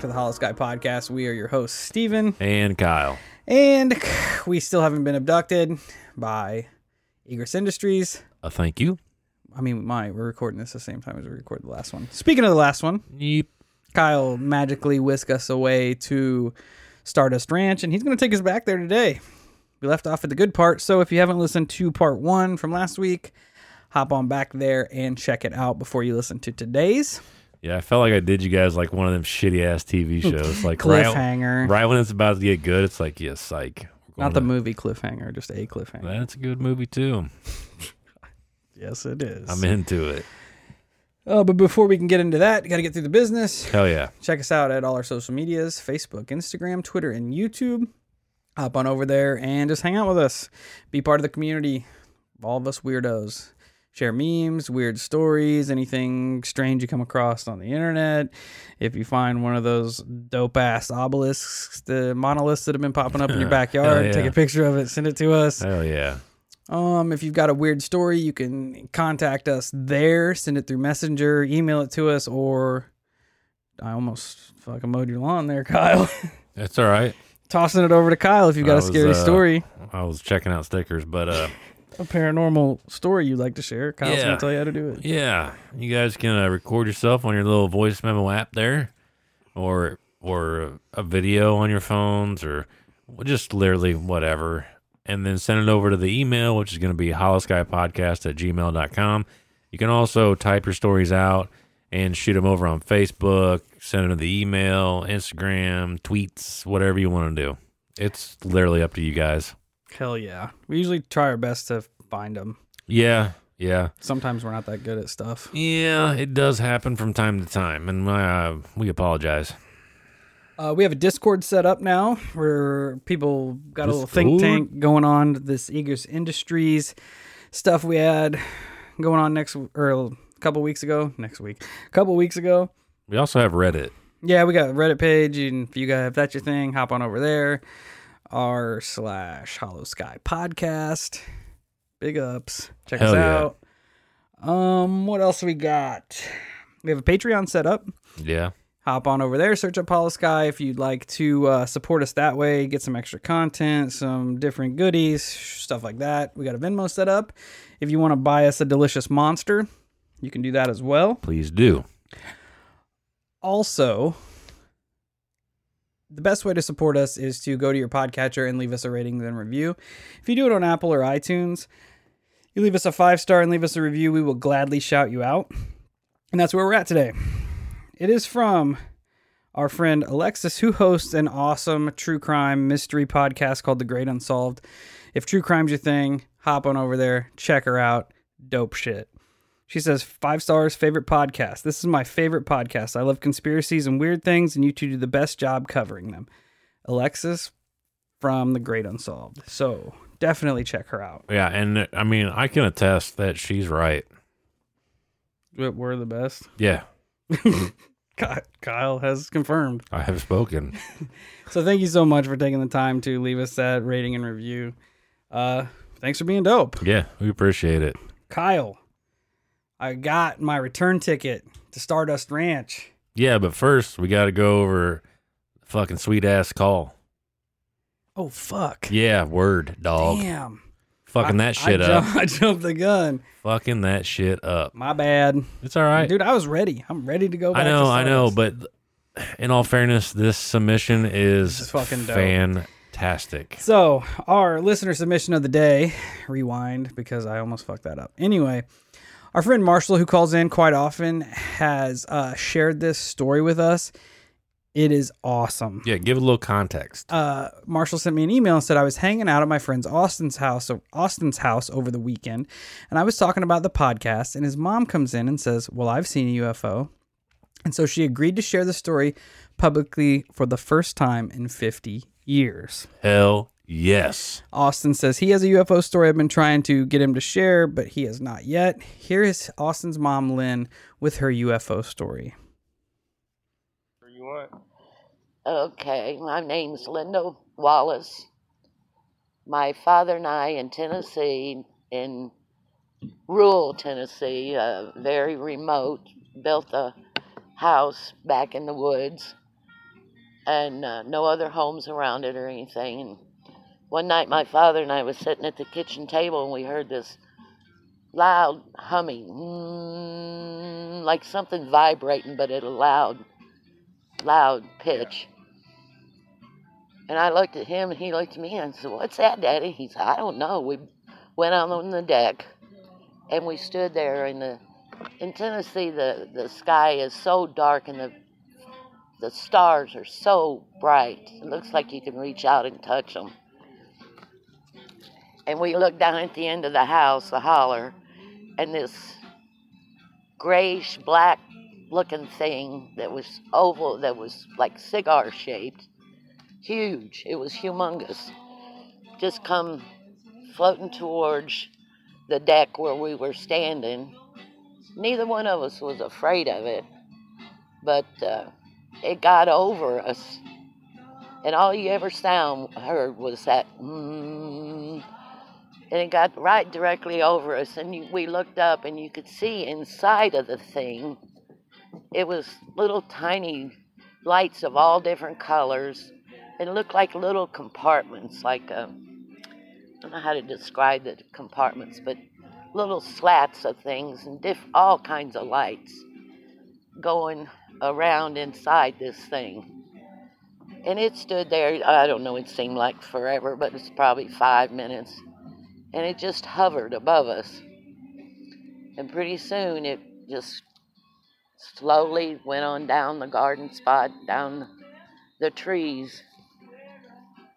Back to the Holo Sky Podcast. We are your hosts, Steven, And Kyle. and we still haven't been abducted by Egress Industries. Uh, thank you. I mean, my we're recording this the same time as we recorded the last one. Speaking of the last one, Yep. Kyle magically whisked us away to Stardust Ranch, and he's going to take us back there today. We left off at the good part, so if you haven't listened to part one from last week, hop on back there and check it out before you listen to today's Yeah, I felt like I did you guys like one of them shitty ass TV shows. Like right, cliffhanger. right when it's about to get good, it's like, yeah, psych. Not the going movie cliffhanger, just a cliffhanger. to- That's a good movie too. yes, it is. I'm into it. Oh, but before we can get into that, got to get through the business. Hell yeah. Check us out at all our social medias Facebook, Instagram, Twitter, and YouTube. Hop on over there and just hang out with us. Be part of the community. All of us weirdos. Share memes, weird stories, anything strange you come across on the internet. If you find one of those dope ass obelisks, the monoliths that have been popping up in your backyard, Hell take a picture of it, send it to us. Hell yeah. Um, if you've got a weird story, you can contact us there, send it through Messenger, email it to us, or I almost fucking mowed your lawn there, Kyle. That's all right. Tossing it over to Kyle if you've got I a was, scary uh, story, I was checking out stickers, but uh a paranormal story you'd like to share. Kyle's Yeah. gonna tell you how to do it. yeah, you guys can uh, record yourself on your little voice memo app there, or or a video on your phones, or just literally whatever, and then send it over to the email, which is going to be holoskypodcast at gmail.com. You can also type your stories out and shoot them over on Facebook, send them to the email, Instagram, tweets, whatever you want to do. It's literally up to you guys. Hell yeah. We usually try our best to find them. Yeah, yeah. Sometimes we're not that good at stuff. Yeah, it does happen from time to time, and uh, we apologize. Uh, we have a Discord set up now where people got a little think tank going on. This Eagers Industries stuff we had going on next or a couple weeks ago. Next week, a couple weeks ago. We also have Reddit. Yeah, we got a Reddit page, and if you guys if that's your thing, hop on over there. R slash Holo Sky Podcast. Big ups. Check us Hell yeah. out. Um, what else we got? We have a Patreon set up Yeah, hop on over there, search up Holo Sky if you'd like to uh, support us that way, get some extra content, some different goodies, stuff like that. We got a Venmo set up. If you want to buy us a delicious monster, you can do that as well. please do. Also, the best way to support us is to go to your podcatcher and leave us a rating and review. If you do it on Apple or iTunes, you leave us a five star and leave us a review, we will gladly shout you out. And that's where we're at today. It is from our friend Alexis, who hosts an awesome true crime mystery podcast called The Great Unsolved. If true crime's your thing, hop on over there, check her out. Dope shit. She says, five stars, favorite podcast. This is my favorite podcast. I love conspiracies and weird things, and you two do the best job covering them. Alexis from The Great Unsolved. So definitely check her out. Yeah, and I mean, I can attest that she's right. We're the best. Yeah, Kyle has confirmed. I have spoken. So thank you so much for taking the time to leave us that rating and review. Uh, thanks for being dope. yeah, we appreciate it. Kyle, I got my return ticket to Stardust Ranch. Yeah, but first we got to go over the fucking sweet ass call. Oh, fuck. Yeah, word, dog. Damn. Fucking I- that shit I up. jump- I jumped the gun. Fucking that shit up. My bad. It's all right. Dude, I was ready. I'm ready to go back I know, I know, but in all fairness, this submission is This is fucking dope. fantastic. So, our listener submission of the day, rewind because I almost fucked that up. Anyway, our friend Marshall, who calls in quite often, has uh, shared this story with us. It is awesome. Yeah, give it a little context. Uh, Marshall sent me an email and said I was hanging out at my friend's Austin's house, Austin's house over the weekend, and I was talking about the podcast. And his mom comes in and says, "Well, I've seen a UFO," and so she agreed to share the story publicly for the first time in 50 years. Hell yes. Austin says he has a UFO story I've been trying to get him to share, but he has not yet. Here is Austin's mom, Lynn, with her UFO story. you want. Okay, my name's Linda Wallace. My father and I in Tennessee, in rural Tennessee, uh, very remote, built a house back in the woods and uh, no other homes around it or anything. One night, my father and I was sitting at the kitchen table, and we heard this loud humming, mm, like something vibrating, but at a loud, loud pitch. And I looked at him, and he looked at me, and I said, "What's that, Daddy?" He said, "I don't know." We went out on the deck, and we stood there. In the in Tennessee, the the sky is so dark, and the the stars are so bright. It looks like you can reach out and touch them. And we looked down at the end of the house, the holler, and this grayish black looking thing that was oval, that was like cigar shaped, huge. It was humongous. Just come floating towards the deck where we were standing. Neither one of us was afraid of it, but uh, it got over us. And all you ever sound heard was that, mm, and it got right directly over us. And we looked up, and you could see inside of the thing. It was little tiny lights of all different colors. It looked like little compartments, like um, I don't know how to describe the compartments, but little slats of things and diff- all kinds of lights going around inside this thing. And it stood there, I don't know, it seemed like forever, but it's probably five minutes. And it just hovered above us. And pretty soon it just slowly went on down the garden spot, down the trees.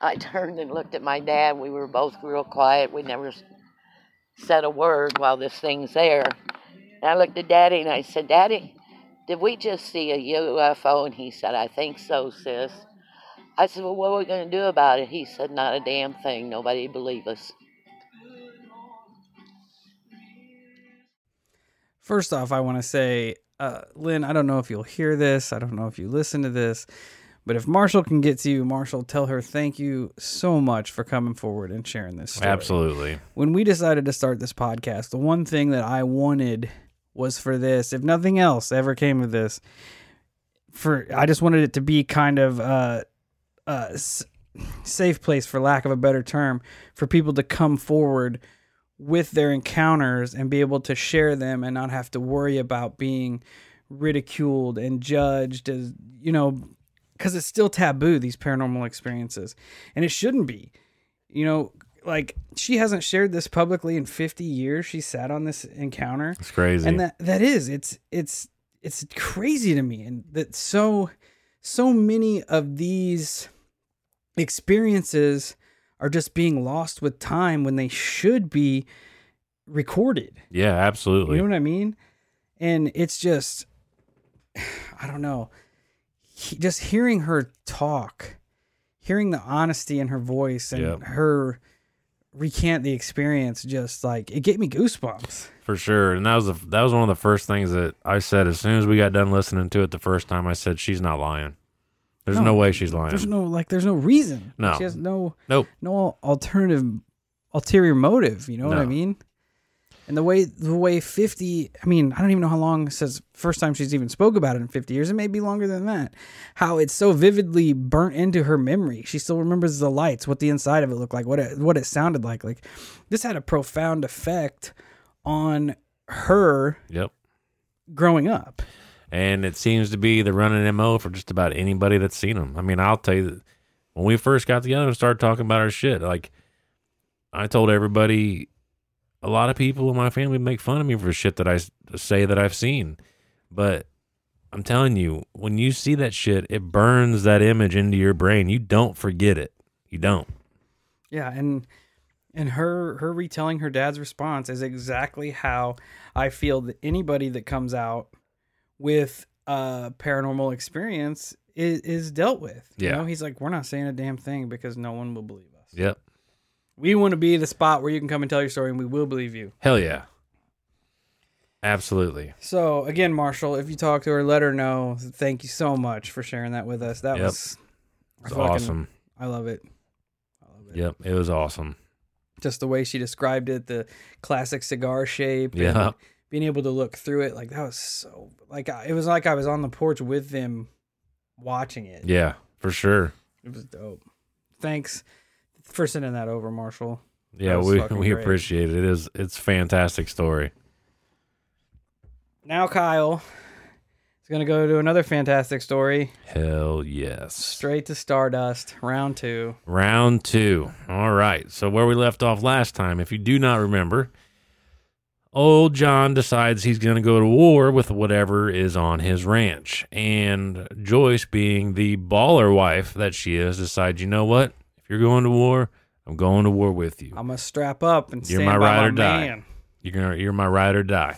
I turned and looked at my dad. We were both real quiet. We never said a word while this thing's there. And I looked at Daddy and I said, Daddy, did we just see a UFO? And he said, I think so, sis. I said, Well, what are we going to do about it? He said, Not a damn thing. Nobody believe us. First off, I want to say, uh, Lynn, I don't know if you'll hear this. I don't know if you listen to this. But if Marshall can get to you, Marshall, tell her thank you so much for coming forward and sharing this story. Absolutely. When we decided to start this podcast, the one thing that I wanted was for this, if nothing else ever came of this, for I just wanted it to be kind of a safe place, for lack of a better term, for people to come forward with their encounters and be able to share them and not have to worry about being ridiculed and judged as you know because it's still taboo these paranormal experiences. And it shouldn't be. You know like she hasn't shared this publicly in 50 years she sat on this encounter. It's crazy. and that that is it's it's it's crazy to me and that so so many of these experiences are just being lost with time when they should be recorded yeah, absolutely. you know what I mean? And it's just, I don't know. He, just hearing her talk, hearing the honesty in her voice and Yep. her recant the experience, just like it gave me goosebumps. For sure. And that was the, that was one of the first things that I said as soon as we got done listening to it the first time. I said she's not lying. There's no, No, way she's lying. There's no like, there's no reason. No. she has no nope. no alternative, ulterior motive. You know what I No. mean? And the way the way fifty, I mean, I don't even know how long since first time she's even spoke about it in fifty years. It may be longer than that. How it's so vividly burnt into her memory. She still remembers the lights, what the inside of it looked like, what it what it sounded like. Like this had a profound effect on her Yep. growing up. And it seems to be the running MO for just about anybody that's seen them. I mean, I'll tell you when we first got together and started talking about our shit, like I told everybody, a lot of people in my family make fun of me for shit that I say that I've seen. But I'm telling you, when you see that shit, it burns that image into your brain. You don't forget it. You don't. Yeah, and and her her retelling her dad's response is exactly how I feel that anybody that comes out with a paranormal experience is, is dealt with. You Yeah. know, he's like, we're not saying a damn thing because no one will believe us. Yep. We want to be the spot where you can come and tell your story and we will believe you. Hell yeah. Absolutely. So again, Marshall, if you talk to her, let her know. Thank you so much for sharing that with us. That Yep. was fucking- awesome. I love it. I love it. Yep. It was awesome. Just the way she described it, the classic cigar shape. Yeah. Being able to look through it like that was so like it was like I was on the porch with them watching it. Yeah. for sure. It was dope. Thanks for sending that over, Marshall. Yeah, we we great. appreciate it. It is it's fantastic story. Now Kyle is gonna go to another fantastic story. Hell yes. Straight to Stardust, round two. Round two. All right. So where we left off last time, if you do not remember, old John decides he's going to go to war with whatever is on his ranch, and Joyce, being the baller wife that she is, decides, you know what? If you're going to war, I'm going to war with you. I'm gonna strap up and You're my ride my or die. man. You're gonna you're my ride or die,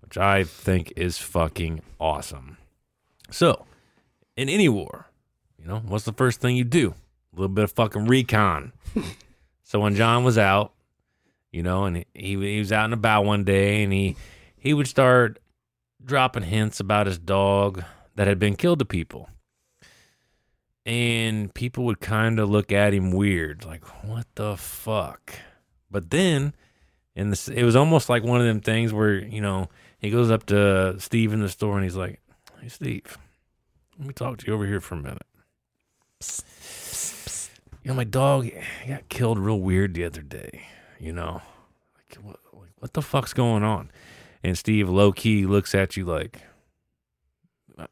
which I think is fucking awesome. So, in any war, you know, what's the first thing you do? A little bit of fucking recon. so when John was out, you know, and he he was out and about one day, and he he would start dropping hints about his dog that had been killed to people. And people would kind of look at him weird, like, what the fuck? But then and this, it was almost like one of them things where you know he goes up to Steve in the store and he's like, "Hey, Steve, let me talk to you over here for a minute. You know, my dog got killed real weird the other day. You know, like what, like, what the fuck's going on?" And Steve low key looks at you like, "Uh,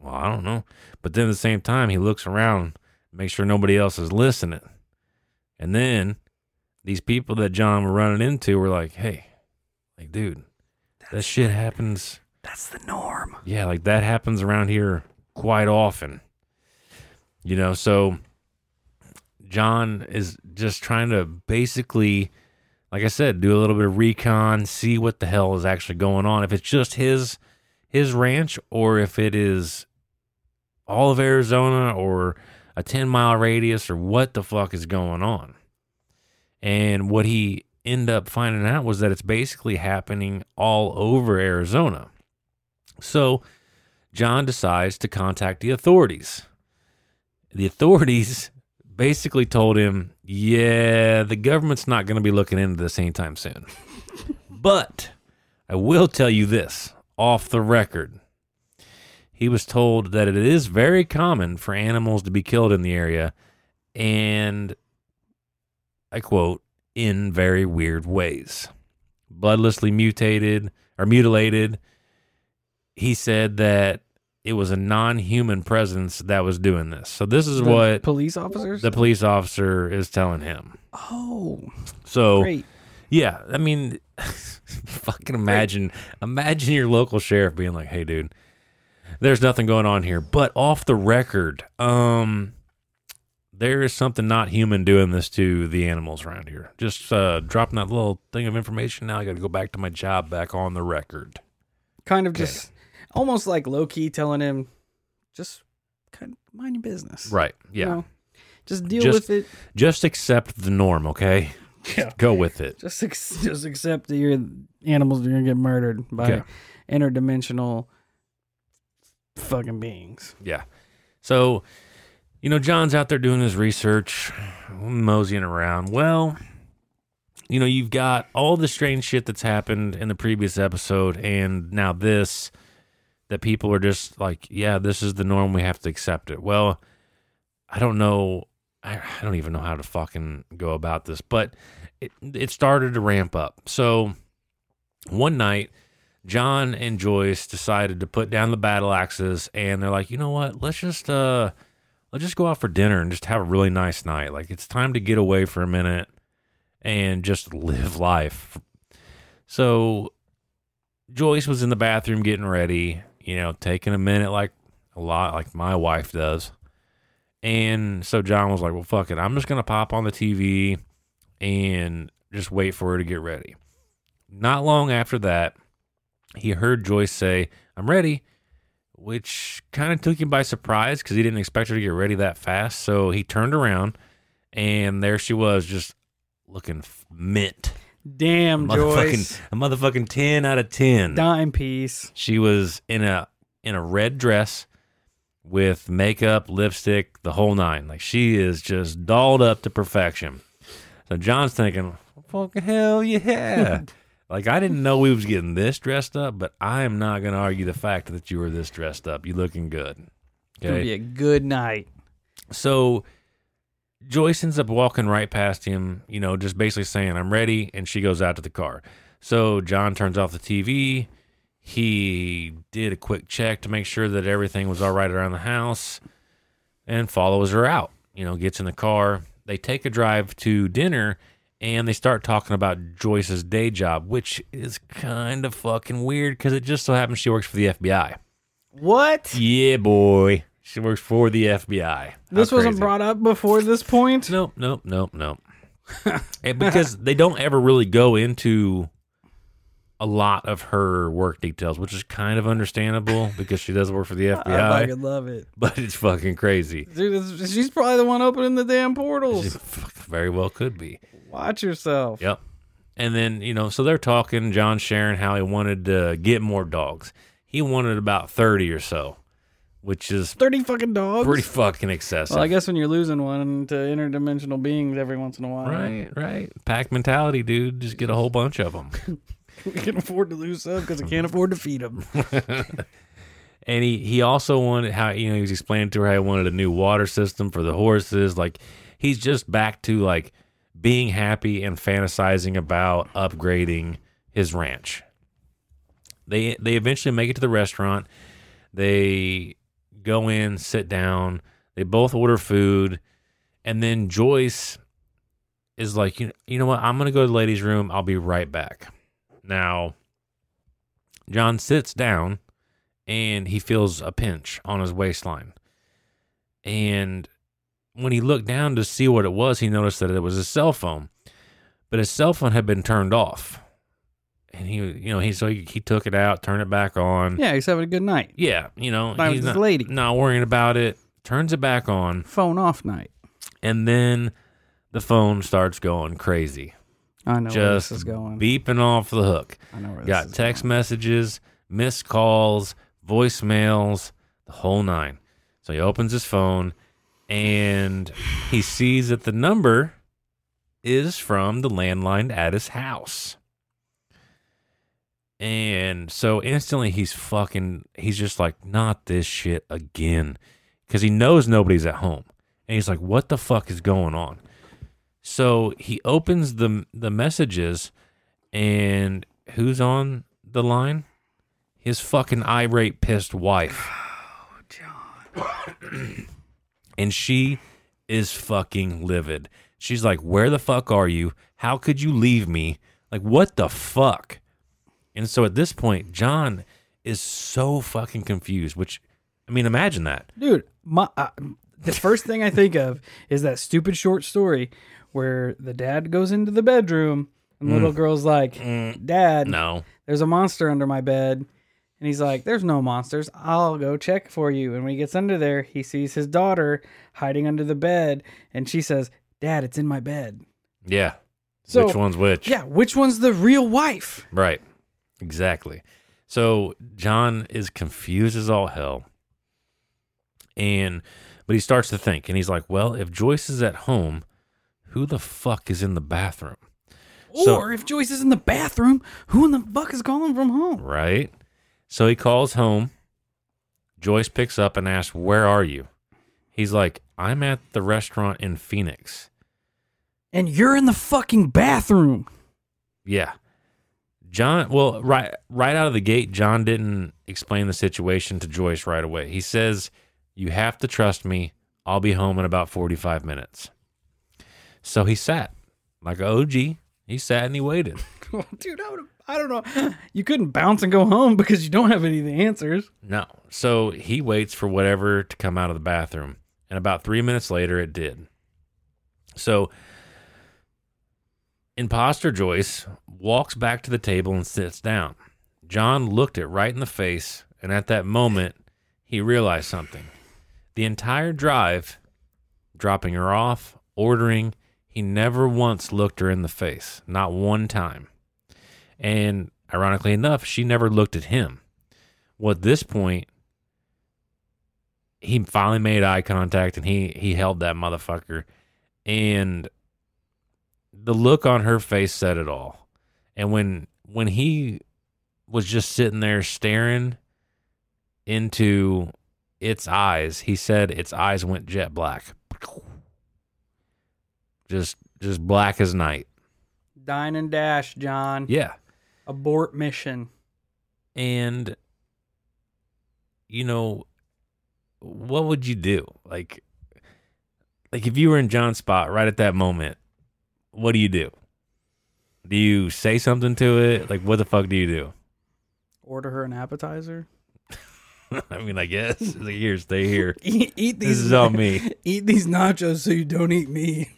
"Well, I don't know," but then at the same time he looks around, make sure nobody else is listening, and then these people that John were running into were like, hey, like, dude, that shit happens. That's the norm. Yeah, like that happens around here quite often. You know, so John is just trying to basically, like I said, do a little bit of recon, see what the hell is actually going on. If it's just his his ranch or if it is all of Arizona or a 10 mile radius or what the fuck is going on. And what he ended up finding out was that it's basically happening all over Arizona. So John decides to contact the authorities. The authorities basically told him, yeah, the government's not going to be looking into this anytime soon. but I will tell you this off the record. He was told that it is very common for animals to be killed in the area and I quote, in very weird ways. Bloodlessly mutated or mutilated. He said that it was a non human presence that was doing this. So, this is The what police officers? the police officer is telling him. oh, So, great. yeah, I mean, fucking imagine, imagine your local sheriff being like, "Hey, dude, there's nothing going on here." But off the record, um, there is something not human doing this to the animals around here. Just uh, dropping that little thing of information. Now I got to go back to my job. Back on the record. Kind of just almost like low key telling him, just kind of mind your business. Right? You Yeah. know? just deal Just- with it. Just accept the norm, okay? Yeah. Go with it. Just ex- just accept that your animals are gonna get murdered by Okay. interdimensional fucking beings. Yeah. So, you know, John's out there doing his research, moseying around. Well, you know, you've got all the strange shit that's happened in the previous episode, and now this that people are just like, yeah, this is the norm. We have to accept it. Well, I don't know. I, I don't even know how to fucking go about this, but it, it started to ramp up. So one night, John and Joyce decided to put down the battle axes and they're like, you know what? Let's just uh let's just go out for dinner and just have a really nice night. Like it's time to get away for a minute and just live life. So Joyce was in the bathroom getting ready, you know, taking a minute like a lot like my wife does. And so John was like, "Well, fuck it. I'm just going to pop on the TV and just wait for her to get ready." Not long after that, he heard Joyce say, I'm ready, which kind of took him by surprise because he didn't expect her to get ready that fast. So he turned around and there she was, just looking mint. Damn, motherfucking, Joyce. a motherfucking 10 out of 10. Dime piece. She was in a in a red dress with makeup, lipstick, the whole nine. Like she is just dolled up to perfection. So John's thinking, fucking hell yeah. like I didn't know we was getting this dressed up, but I am not gonna argue the fact that you were this dressed up. You looking good. It's gonna be a good night. So Joyce ends up walking right past him, you know, just basically saying, I'm ready. And she goes out to the car. So John turns off the TV. He did a quick check to make sure that everything was all right around the house and follows her out. You know, gets in the car. They take a drive to dinner and they start talking about Joyce's day job, which is kind of fucking weird because it just so happens she works for the FBI. What? Yeah, boy. She works for the FBI. How This wasn't crazy. brought up before this point. Nope, nope, nope, nope. And because they don't ever really go into a lot of her work details, which is kind of understandable because she does work for the FBI. I fucking love it, but it's fucking crazy. dude. She's probably the one opening the damn portals. fuck- very well could be. Watch yourself. Yep. And then, you know, so they're talking, John sharing how he wanted to get more dogs. He wanted about 30 or so, which is Thirty fucking dogs. pretty fucking excessive. well, I guess when you're losing one to interdimensional beings every once in a while, Right, right. Pack mentality, dude. Just get a whole bunch of them. we can afford to lose some because we can't afford to feed them. and he, he also wanted how, you know, he was explaining to her how he wanted a new water system for the horses. Like, he's just back to like being happy and fantasizing about upgrading his ranch. They they eventually make it to the restaurant. They go in, sit down. They both order food, and then Joyce is like, you you know what? I'm gonna go to the ladies' room. I'll be right back. Now, John sits down, and he feels a pinch on his waistline, and when he looked down to see what it was, he noticed that it was his cell phone, but his cell phone had been turned off. And he, you know, he so he, he took it out, turned it back on. Yeah, he's having a good night. Yeah, you know, Night he's his not, lady. not worrying about it. Turns it back on, Phone off night. and then the phone starts going crazy, I know where just this is going. beeping off the hook. I know where this Got is text going. messages, missed calls, voicemails, the whole nine. So he opens his phone and he sees that the number is from the landline at his house. And so instantly he's fucking, he's just like, not this shit again. Because he knows nobody's at home. And he's like, what the fuck is going on? So he opens the the messages and who's on the line? His fucking irate, pissed wife. Oh, John. and she is fucking livid. She's like, Where the fuck are you? How could you leave me? Like, what the fuck? And so at this point, John is so fucking confused, which, I mean, imagine that. dude. My uh, the first thing I think of is that stupid short story where the dad goes into the bedroom and the little girl's like, "Dad, Mm. No. there's a monster under my bed." And he's like, "There's no monsters. I'll go check for you." And when he gets under there, he sees his daughter hiding under the bed, and she says, "Dad, it's in my bed." Yeah. So which one's which? Yeah, which one's the real wife? Right. Exactly. So John is confused as all hell. And but he starts to think and he's like, "Well, if Joyce is at home, who the fuck is in the bathroom?" So- or if Joyce is in the bathroom, who in the fuck is calling from home? Right? So he calls home. Joyce picks up and asks, "Where are you?" He's like, "I'm at the restaurant in Phoenix." And you're in the fucking bathroom. Yeah. John, well, right right out of the gate, John didn't explain the situation to Joyce right away. He says, "You have to trust me. I'll be home in about 45 minutes." So he sat like a OG. He sat and he waited. Dude, I, would I don't know. You couldn't bounce and go home because you don't have any of the answers. No. So he waits for whatever to come out of the bathroom. And about 3 minutes later it did. So Imposter Joyce walks back to the table and sits down. John looked it right in the face, and at that moment, he realized something. The entire drive, dropping her off, ordering, he never once looked her in the face, not one time. And ironically enough, she never looked at him. Well, at this point, he finally made eye contact and he he held that motherfucker, and the look on her face said it all. And when when he was just sitting there staring into its eyes, he said its eyes went jet black. just just black as night. Dine and dash, John. Yeah. Abort mission. And you know, what would you do? Like like if you were in John's spot right at that moment, what do you do? Do you say something to it? Like what the fuck do you do? Order her an appetizer. I mean, I guess like, here, stay here. Eat, eat these. This is on me. Eat these nachos so you don't eat me.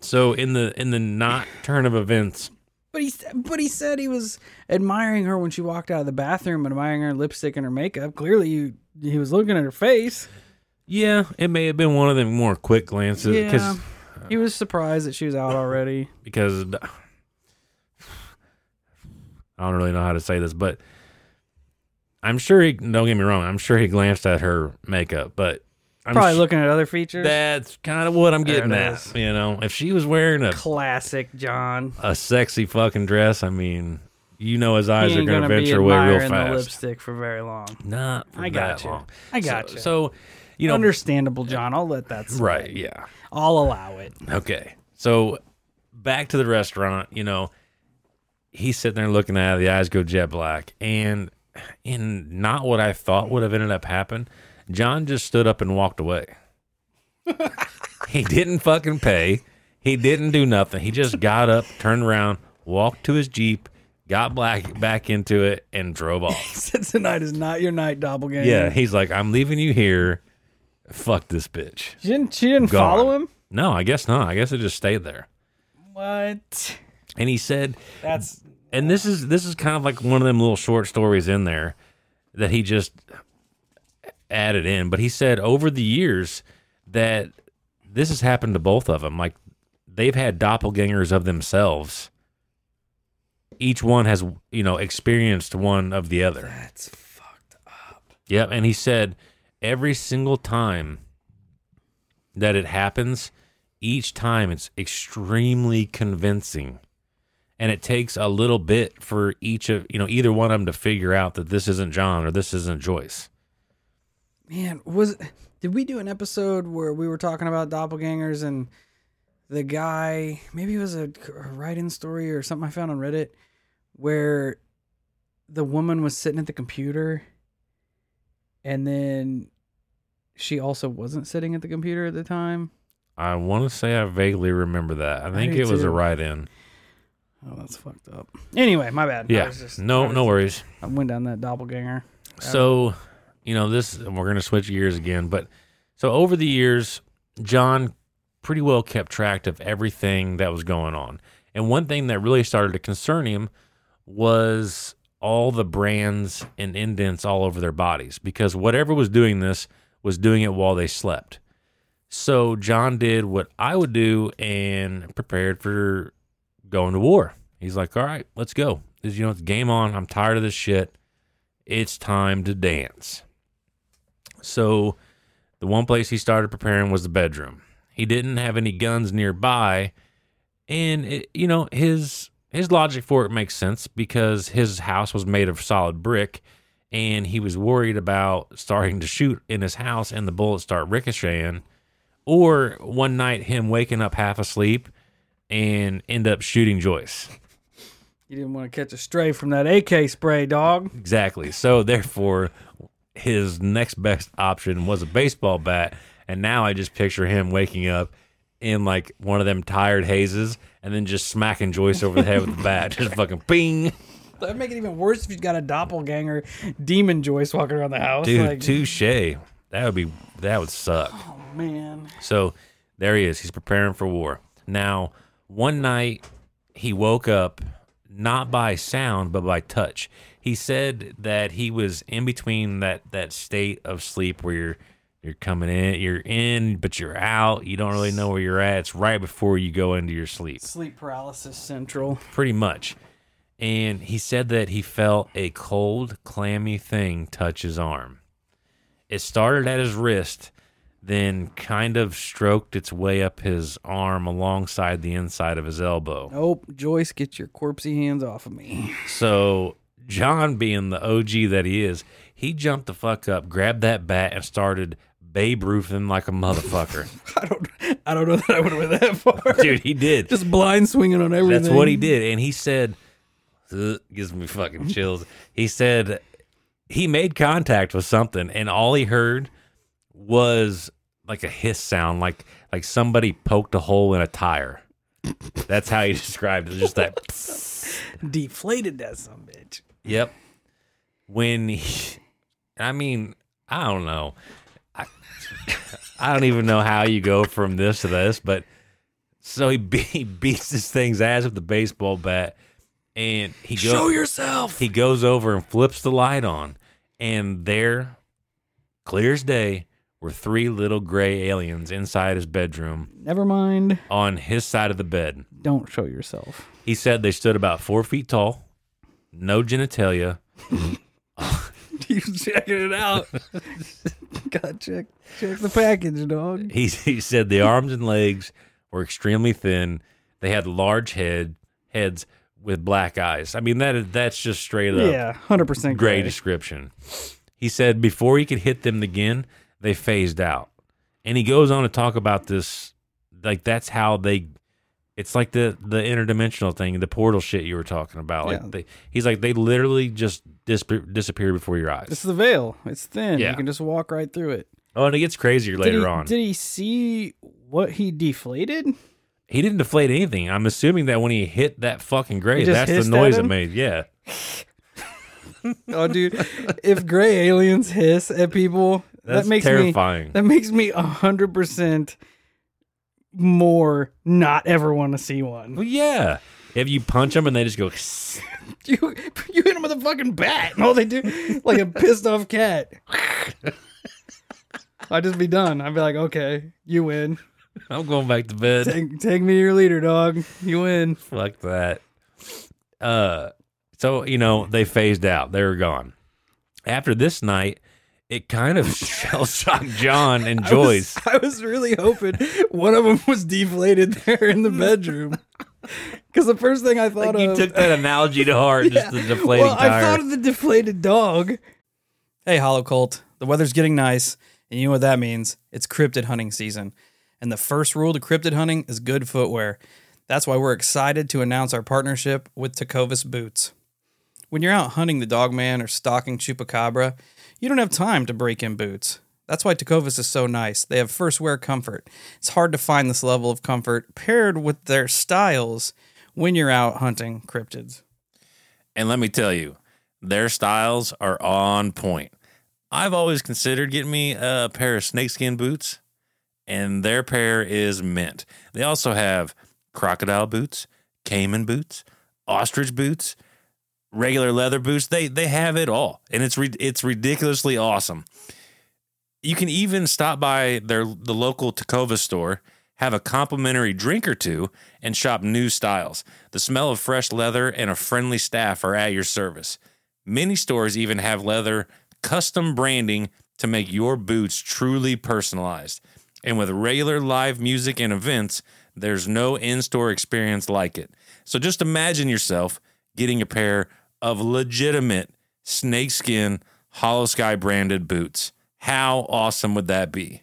So in the in the not turn of events, But he, but he said he was admiring her when she walked out of the bathroom, admiring her lipstick and her makeup. Clearly, you, he was looking at her face. yeah, it may have been one of them more quick glances Yeah, because he was surprised that she was out already. because I don't really know how to say this, but I'm sure he. Don't get me wrong. I'm sure he glanced at her makeup, but I'm Probably looking at other features. That's kind of what I'm There getting it at. is. You know, if she was wearing a Classic John. a sexy fucking dress, I mean, you know his He eyes are ain't going to gonna be venture away real admiring the fast. lipstick for very long. Not for I got that you. long. I got so, you. So, you know, Understandable, John. I'll let that slide. right? Yeah. I'll allow it. Okay. So back to the restaurant, you know, he's sitting there looking at it, the eyes go jet black. And in not what I thought would have ended up happening, John just stood up and walked away. he didn't fucking pay. He didn't do nothing. He just got up, turned around, walked to his Jeep, got back back into it, and drove off. Said tonight is not your night, doppelganger. Yeah, he's like, I'm leaving you here. Fuck this bitch. She didn't. She didn't Gone. follow him. No, I guess not. I guess it just stayed there. What? And he said, That's and this is this is kind of like one of them little short stories in there that he just added in but he said over the years that this has happened to both of them like they've had doppelgangers of themselves each one has you know experienced one of the other that's fucked up. Yep, and he said every single time that it happens, each time it's extremely convincing. And it takes a little bit for each of, you know, either one of them to figure out that this isn't John or this isn't Joyce. Man, was did we do an episode where we were talking about doppelgangers and the guy? Maybe it was a, a write-in story or something I found on Reddit where the woman was sitting at the computer, and then she also wasn't sitting at the computer at the time. I want to say I vaguely remember that. I think do it was a write in. Oh, that's fucked up. Anyway, my bad. I Yeah. just- No, I was- no worries. I went down that doppelganger. So, you know, this we're going to switch gears again, but so over the years, John pretty well kept track of everything that was going on. And one thing that really started to concern him was all the brands and indents all over their bodies because whatever was doing this was doing it while they slept. So John did what I would do and prepared for going to war. He's like, "All right, let's go. This, you know, it's game on. I'm tired of this shit it's time to dance. So, the one place he started preparing was the bedroom. He didn't have any guns nearby, and it, you know his his logic for it makes sense because his house was made of solid brick, and he was worried about starting to shoot in his house and the bullets start ricocheting, or one night him waking up half asleep and end up shooting Joyce. You didn't want to catch a stray from that AK spray, dog. Exactly. So therefore, his next best option was a baseball bat, and now I just picture him waking up in like one of them tired hazes, and then just smacking Joyce over the head with the bat, just fucking ping, That'd make it even worse if you got a doppelganger demon Joyce walking around the house. dude. like, touche. That would be that would suck. oh man. So there he is. He's preparing for war. Now, one night he woke up not by sound but by touch. He said that he was in between that that state of sleep where you're you're coming in, you're in, but you're out. You don't really know where you're at. It's right before you go into your sleep, Sleep paralysis central. pretty much. And he said that he felt a cold, clammy thing touch his arm. It started at his wrist, then kind of stroked its way up his arm alongside the inside of his elbow. Nope. Joyce, get your corpsey hands off of me. So, John, being the OG that he is, he jumped the fuck up, grabbed that bat, and started Babe Ruthin like a motherfucker. I don't. I don't know that I would have went that far. Dude, he did. just blind swinging on everything. That's what he did. And he said, Ugh, gives me fucking chills. He said he made contact with something, and all he heard was like a hiss sound, like like somebody poked a hole in a tire. That's how he described it. Just that. deflated that some bitch. Yep. When he, I mean, I don't know. I, don't even know how you go from this to this, but so he, be, he beats this thing's ass with the baseball bat, and he goes. Show yourself. He goes over and flips the light on, and there, clear as day, were three little gray aliens inside his bedroom Never mind. on his side of the bed. Don't show yourself. He said they stood about four feet tall, no genitalia, He's checking it out. Gotta check check the package, dog. He he said the arms and legs were extremely thin. They had large head heads with black eyes. I mean that is that's just straight up Yeah, hundred percent Great gray. description. He said before he could hit them again, they phased out. And he goes on to talk about this like that's how they it's like the the interdimensional thing, the portal shit you were talking about. Like Yeah. they, he's like they literally just dis- disappear before your eyes. It's the veil. It's thin. Yeah. You can just walk right through it. oh, and it gets crazier later he, on. Did he see what he deflated? He didn't deflate anything. I'm assuming that when he hit that fucking gray, that's the noise it made. Yeah. Oh, dude, if gray aliens hiss at people, That's that makes terrifying. me that makes me hundred percent more not ever want to see one. Well, yeah. If you punch them and they just go, You you hit them with a fucking bat, and all they do like a pissed off cat. I'd just be done. I'd be like, okay, you win. I'm going back to bed. Take, take me to your leader, dog. You win. Fuck that. Uh, so you know they phased out. They were gone. After this night, it kind of shell shocked John and I was- Joyce. I was, really hoping one of them was deflated there in the bedroom. Because the first thing I thought Like you of, took that analogy to heart, just the deflating well, I tire. thought of the deflated dog. Hey, Hollow Cult. The weather's getting nice, and you know what that means? It's cryptid hunting season. And the first rule to cryptid hunting is good footwear. That's why we're excited to announce our partnership with Tecovas Boots. When you're out hunting the dogman or stalking chupacabra, you don't have time to break in boots. That's why Tecovas is so nice. They have first wear comfort. It's hard to find this level of comfort paired with their styles when you're out hunting cryptids. And let me tell you, their styles are on point. I've always considered getting me a pair of snakeskin boots, and their pair is mint. They also have crocodile boots, caiman boots, ostrich boots, regular leather boots. They they have it all, and it's it's ridiculously awesome. You can even stop by their the local Tecova store, have a complimentary drink or two, and shop new styles. The smell of fresh leather and a friendly staff are at your service. Many stores even have leather custom branding to make your boots truly personalized. And with regular live music and events, there's no in store experience like it. So just imagine yourself getting a pair of legitimate snakeskin Holo Sky branded boots. How awesome would that be?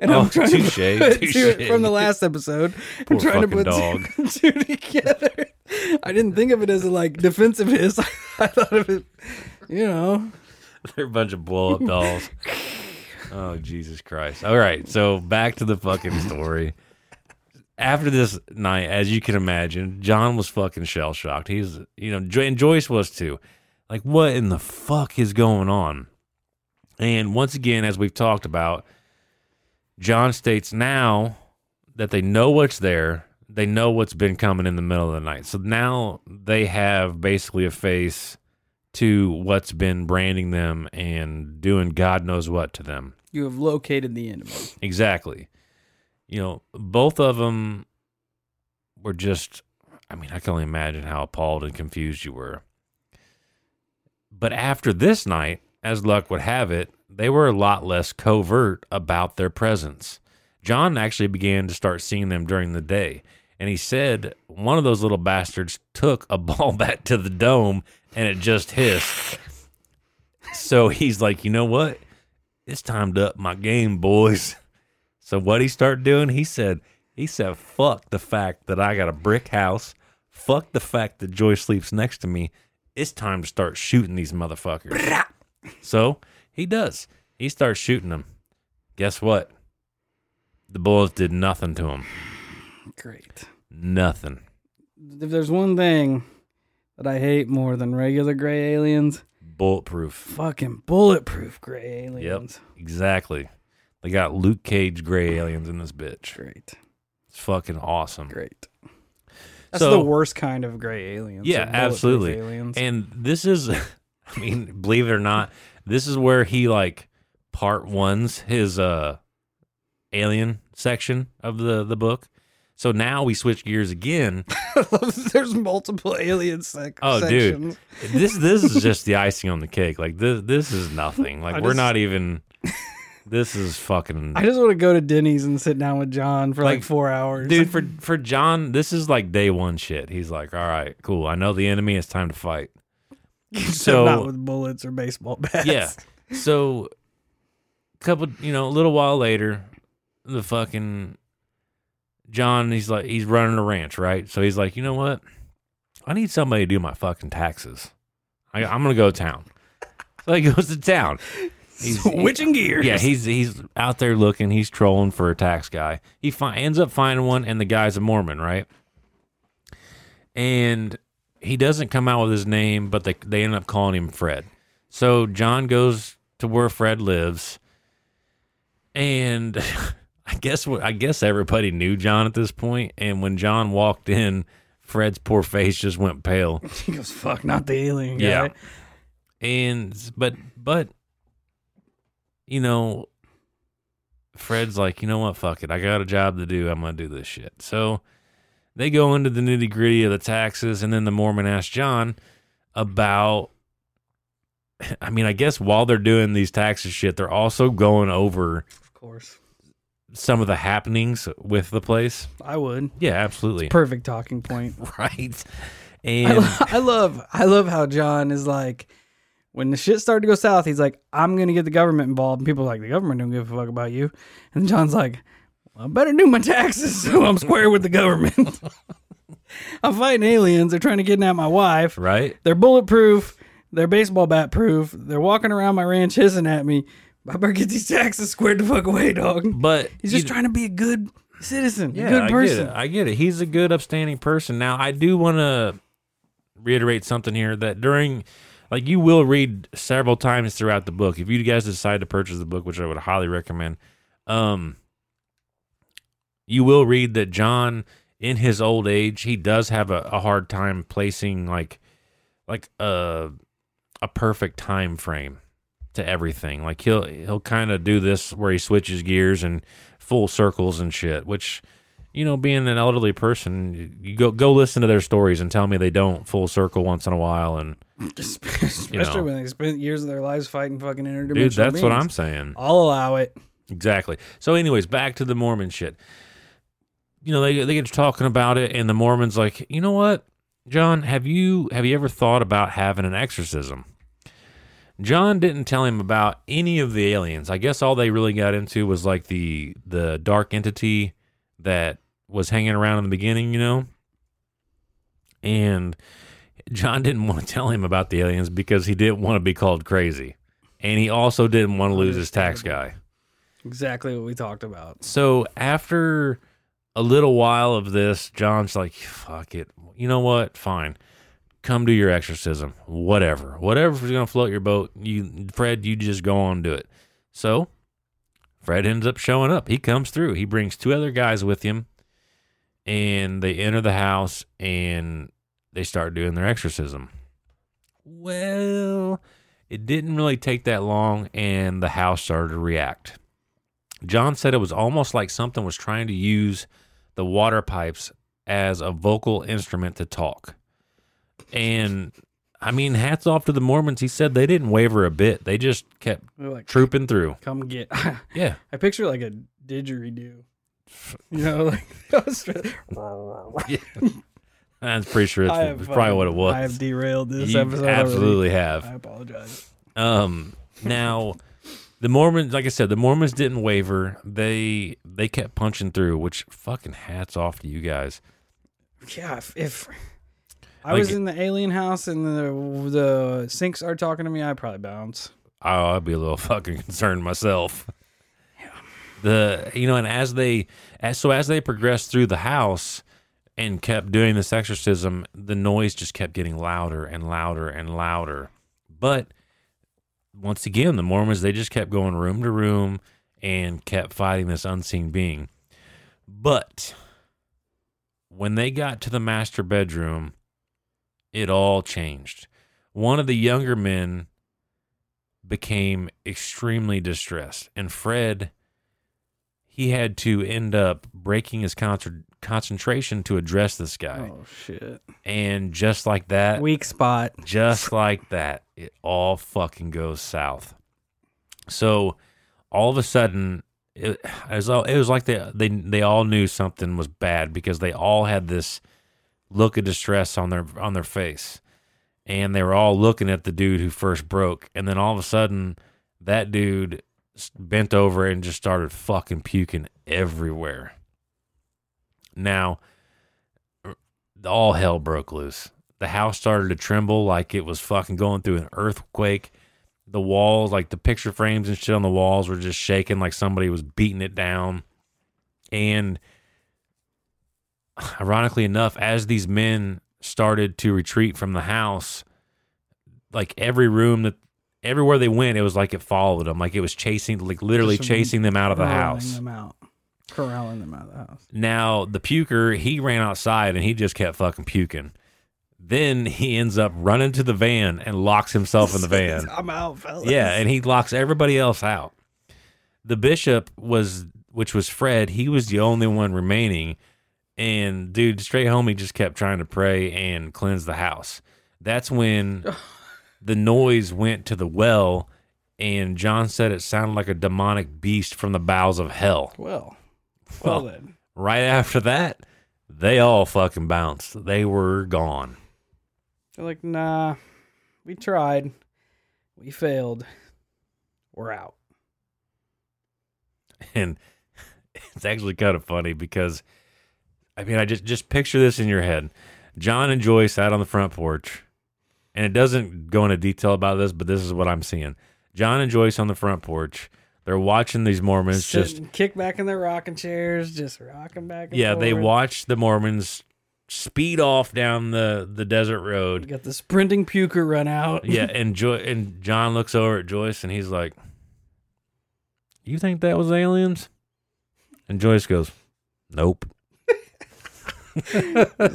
And Oh, I'm trying touche, to put touche. two from the last episode. I'm trying to put dog. two, two together. I didn't think of it as a like defensive hiss. I thought of it, you know. They're a bunch of blow up dolls. Oh Jesus Christ! All right, so back to the fucking story. after this night, as you can imagine, John was fucking shell shocked. He's, you know, and Joyce was too. Like, what in the fuck is going on? And once again, as we've talked about, John states now that they know what's there. They know what's been coming in the middle of the night. So now they have basically a face to what's been branding them and doing God knows what to them. You have located the enemy. Exactly. You know, both of them were just, I mean, I can only imagine how appalled and confused you were. But after this night, as luck would have it, they were a lot less covert about their presence. John actually began to start seeing them during the day. And he said one of those little bastards took a ball bat to the dome and it just hissed. So he's like, you know what? It's time to up my game, boys. So what he started doing, he said, he said, fuck the fact that I got a brick house. Fuck the fact that Joy sleeps next to me. It's time to start shooting these motherfuckers. so he does. He starts shooting them. Guess what? The bullets did nothing to him. Great. Nothing. If there's one thing that I hate more than regular gray aliens, Bulletproof. fucking bulletproof gray aliens. Yep. Exactly. They got Luke Cage gray aliens in this bitch. Great. It's fucking awesome. Great. That's So- the worst kind of gray aliens. Yeah, absolutely. Aliens. And this is, I mean, believe it or not, this is where he like part ones his uh alien section of the the book. So now we switch gears again. There's multiple alien sec- Oh, sections. dude, this this is just the icing on the cake. Like this this is nothing. Like I we're just- not even. This is fucking. I just want to go to Denny's and sit down with John for like, Like, four hours. Dude, for for John, this is like day one shit. He's like, all right, cool. I know the enemy. It's time to fight. so not with bullets or baseball bats. Yeah. So, a couple, you know, a little while later, the fucking John, he's like, he's running a ranch, right? So he's like, you know what? I need somebody to do my fucking taxes. I, I'm gonna go to town. So he goes to town. He's Switching gears. yeah, he's he's out there looking. He's trolling for a tax guy. He fi- ends up finding one, and the guy's a Mormon, right? And he doesn't come out with his name, but they they end up calling him Fred. So John goes to where Fred lives, and I guess what I guess everybody knew John at this point. And when John walked in, Fred's poor face just went pale. He goes, fuck, not the alien guy. Yeah. And but but you know Fred's like, you know what, fuck it. I got a job to do. I'm gonna do this shit. So they go into the nitty gritty of the taxes, and then the Mormon asks John about I mean, I guess while they're doing these taxes shit, they're also going over Of course. some of the happenings with the place. I would. Yeah, absolutely. Perfect talking point. right. I, And lo- I love I love how John is like when the shit started to go south, he's like, I'm gonna get the government involved. And people are like, the government don't give a fuck about you. And John's like, I better do my taxes so I'm square with the government. I'm fighting aliens. They're trying to kidnap my wife. right? They're bulletproof. They're baseball bat proof. They're walking around my ranch hissing at me. I better get these taxes squared the fuck away, dog. But He's just you- trying to be a good citizen, Yeah, a good I person. get it. I get it. He's a good, upstanding person. Now, I do want to reiterate something here that during, like, you will read several times throughout the book. If you guys decide to purchase the book, which I would highly recommend, um, you will read that John, in his old age, he does have a, a hard time placing like, like a a perfect time frame to everything. Like he'll he'll kind of do this where he switches gears and full circles and shit. Which, you know, being an elderly person, you go go listen to their stories and tell me they don't full circle once in a while. And Especially know. when they spent years of their lives fighting fucking interdimensional dude, that's what. I'm saying. I'll allow it. Exactly. So, anyways, back to the Mormon shit. You know, they they get to talking about it, and the Mormon's like, you know what, John, have you have you ever thought about having an exorcism? John didn't tell him about any of the aliens. I guess all they really got into was like the the dark entity that was hanging around in the beginning, you know. And John didn't want to tell him about the aliens because he didn't want to be called crazy, and he also didn't want to lose his tax guy. Exactly what we talked about. So after a little while of this, John's like, fuck it. You know what? Fine. Come do your exorcism. Whatever. Whatever's going to float your boat, you Fred, you just go on and do it. So Fred ends up showing up. He comes through. He brings two other guys with him and they enter the house and they start doing their exorcism. Well, it didn't really take that long and the house started to react. John said it was almost like something was trying to use the water pipes as a vocal instrument to talk. And I mean, hats off to the Mormons. He said they didn't waver a bit. They just kept like, trooping through. come get. Yeah. I picture like a didgeridoo. You know, like that was- I'm pretty sure it's, have probably what it was. I have derailed this You episode. already. absolutely have. I apologize. Um, now the Mormons, like I said, the Mormons didn't waver. They they kept punching through, which fucking hats off to you guys. Yeah, if, if I Like- was in the alien house and the the sinks are talking to me, I'd probably bounce. Oh, I'd be a little fucking concerned myself. The you know, and as they as so as they progressed through the house and kept doing this exorcism, the noise just kept getting louder and louder and louder. But once again, the Mormons they just kept going room to room and kept fighting this unseen being. But when they got to the master bedroom, it all changed. One of the younger men became extremely distressed, and Fred he had to end up breaking his con- concentration to address this guy. Oh shit! And just like that, Weak spot. just like that, it all fucking goes south. So all of a sudden, it, it was all, it was like they they they all knew something was bad because they all had this look of distress on their on their face, and they were all looking at the dude who first broke, and then all of a sudden, that dude bent over and just started fucking puking everywhere. Now, er, all hell broke loose. The house started to tremble like it was fucking going through an earthquake. The walls, like the picture frames and shit on the walls, were just shaking like somebody was beating it down. And ironically enough, as these men started to retreat from the house, like every room that everywhere they went, it was like it followed them, like it was chasing, like literally Just chasing them out of the house. Them out. Corralling them out of the house. Now the puker, he ran outside and he just kept fucking puking. Then he ends up running to the van and locks himself in the van. I'm out, fellas. Yeah, and he locks everybody else out. The bishop was, which was Fred, he was the only one remaining. And dude, straight home, he just kept trying to pray and cleanse the house. That's when the noise went to the well, and John said it sounded like a demonic beast from the bowels of hell. well, well, Well, then. Right after that, they all fucking bounced. They were gone. They're like, nah, we tried, we failed, we're out. and it's actually kind of funny because I mean I just just picture this in your head. John and Joyce sat on the front porch, and it doesn't go into detail about this, but this is what I'm seeing. John and Joyce on the front porch. They're watching these Mormons just kick back in their rocking chairs, just rocking back. And yeah, they forth. watch the Mormons speed off down the the desert You road. got the sprinting puker run out. Yeah, and Joy and John looks over at Joyce and he's like, "You think that was aliens?" And Joyce goes, "Nope."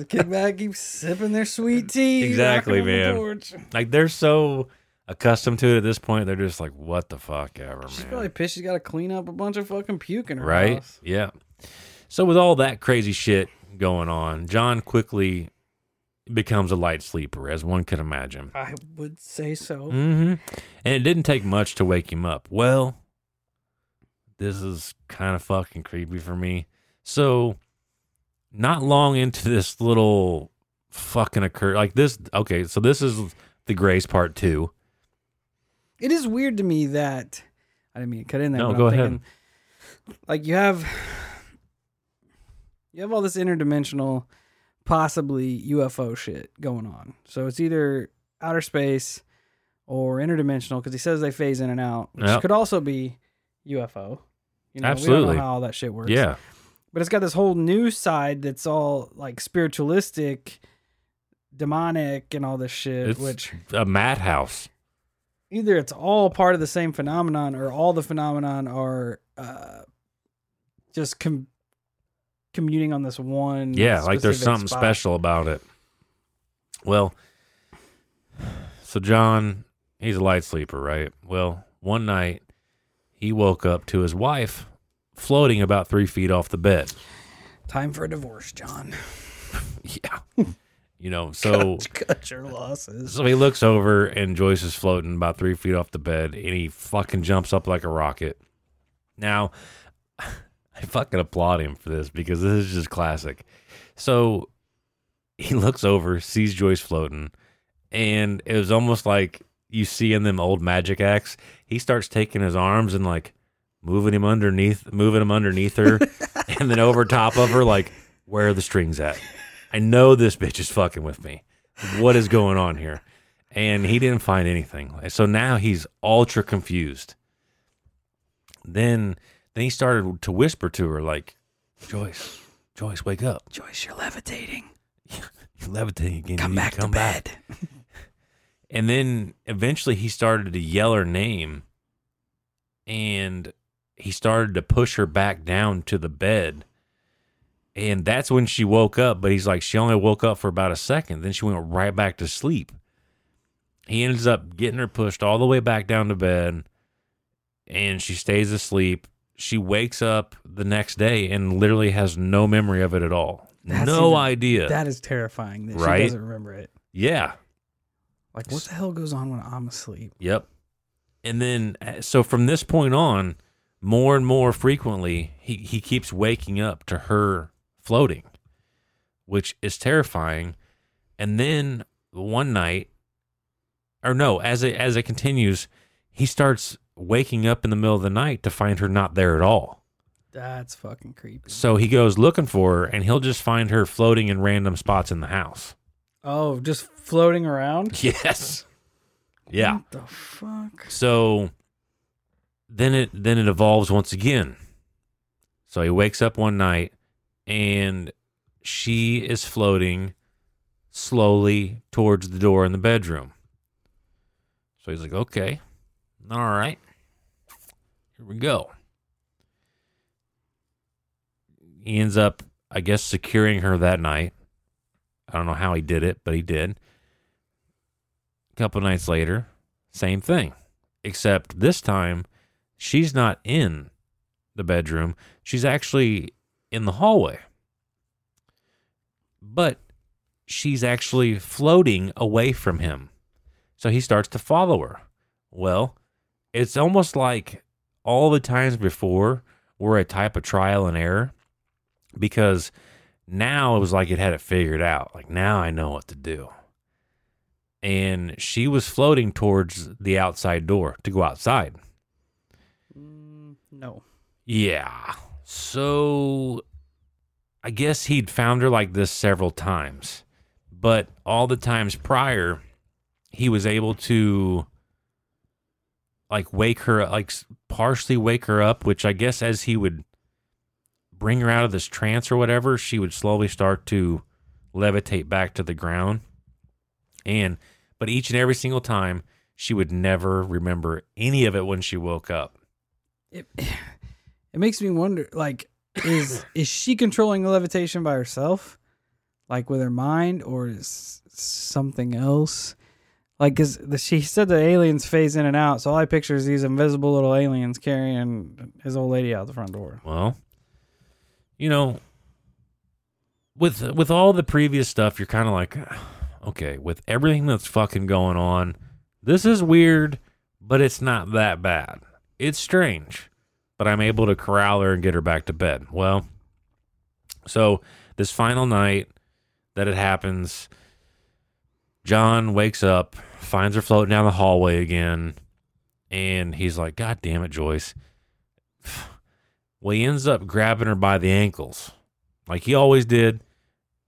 Kick back, keep sipping their sweet tea. Exactly, the man. porch. Like they're so accustomed to it at this point, they're just like, "What the fuck ever, She's man." probably pissed. She's got to clean up a bunch of fucking puke in her right? house. Yeah. So with all that crazy shit going on, John quickly becomes a light sleeper, as one could imagine. I would say so. Mm-hmm. And it didn't take much to wake him up. Well, this is kind of fucking creepy for me. So, not long into this little fucking occur, like this. Okay, so this is the Grace part two. It is weird to me that I didn't mean to cut in there. No, but go I'm ahead. thinking, Like you have, you have all this interdimensional, possibly UFO shit going on. So it's either outer space or interdimensional because he says they phase in and out, which Yep. could also be UFO. You know, We Absolutely. don't know how all that shit works. Yeah, but it's got this whole new side that's all like spiritualistic, demonic, and all this shit. It's which a madhouse. either it's all part of the same phenomenon, or all the phenomenon are uh, just com- communing on this one. Yeah, like there's something spot. special about it. Well, so John, he's a light sleeper, right? Well, one night he woke up to his wife floating about three feet off the bed. Time for a divorce, John. Yeah. You know, so cut your losses. so he looks over and Joyce is floating about three feet off the bed and he fucking jumps up like a rocket. Now, I fucking applaud him for this because this is just classic. So he looks over, sees Joyce floating, and it was almost like you see in them old magic acts. He starts taking his arms and like moving him underneath, moving him underneath her, and then over top of her, like, where are the strings at? I know this bitch is fucking with me. What is going on here? And he didn't find anything. So now he's ultra confused. Then then he started to whisper to her like, Joyce, Joyce, wake up. Joyce, you're levitating. You're levitating again. Come back come to bed. And then eventually he started to yell her name and he started to push her back down to the bed. And that's when she woke up, but he's like, she only woke up for about a second. Then she went right back to sleep. He ends up getting her pushed all the way back down to bed and she stays asleep. She wakes up the next day and literally has no memory of it at all. That's no even- idea. That is terrifying that Right? she doesn't remember it. yeah. Like, what the hell goes on when I'm asleep? Yep. And then, uh, so from this point on, more and more frequently, he, he keeps waking up to her floating, which is terrifying. And then one night, or no, as it as it continues, he starts waking up in the middle of the night to find her not there at all. That's fucking creepy. So he goes looking for her, and he'll just find her floating in random spots in the house. Oh, just floating around? Yes. Yeah. What the fuck? So then it then it evolves once again. So he wakes up one night and she is floating slowly towards the door in the bedroom. So he's like, "Okay. All right. Here we go." He ends up I guess securing her that night. I don't know how he did it, but he did. A couple nights later, same thing, except this time she's not in the bedroom. She's actually in the hallway. But she's actually floating away from him. So he starts to follow her. Well, it's almost like all the times before were a type of trial and error because now it was like it had it figured out. Like now I know what to do and she was floating towards the outside door to go outside. No. Yeah. So I guess he'd found her like this several times, but all the times prior, he was able to like wake her, like partially wake her up, which I guess as he would bring her out of this trance or whatever, she would slowly start to levitate back to the ground. And, but each and every single time, she would never remember any of it when she woke up. It, it makes me wonder like is is she controlling the levitation by herself? Like with her mind or is something else? Like cuz she said the aliens phase in and out, so all I picture is these invisible little aliens carrying his old lady out the front door. Well, you know, with with all the previous stuff, you're kind of like, okay, with everything that's fucking going on, this is weird, but it's not that bad. It's strange, but I'm able to corral her and get her back to bed. Well, so this final night that it happens, John wakes up, finds her floating down the hallway again, and he's like, God damn it, Joyce. Well, he ends up grabbing her by the ankles, like he always did,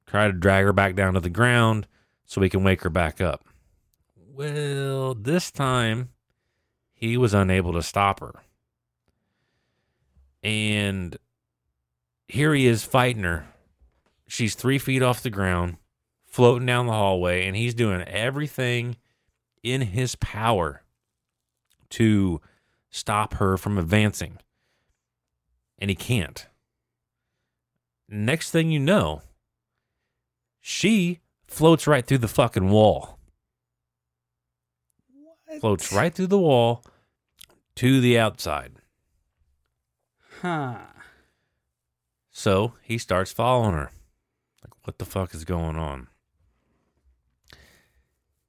try to drag her back down to the ground so he can wake her back up. Well, this time he was unable to stop her. And here he is fighting her. She's three feet off the ground, floating down the hallway, and he's doing everything in his power to stop her from advancing. And he can't. Next thing you know, she floats right through the fucking wall. Floats right through the wall to the outside. Huh. So he starts following her. Like, what the fuck is going on?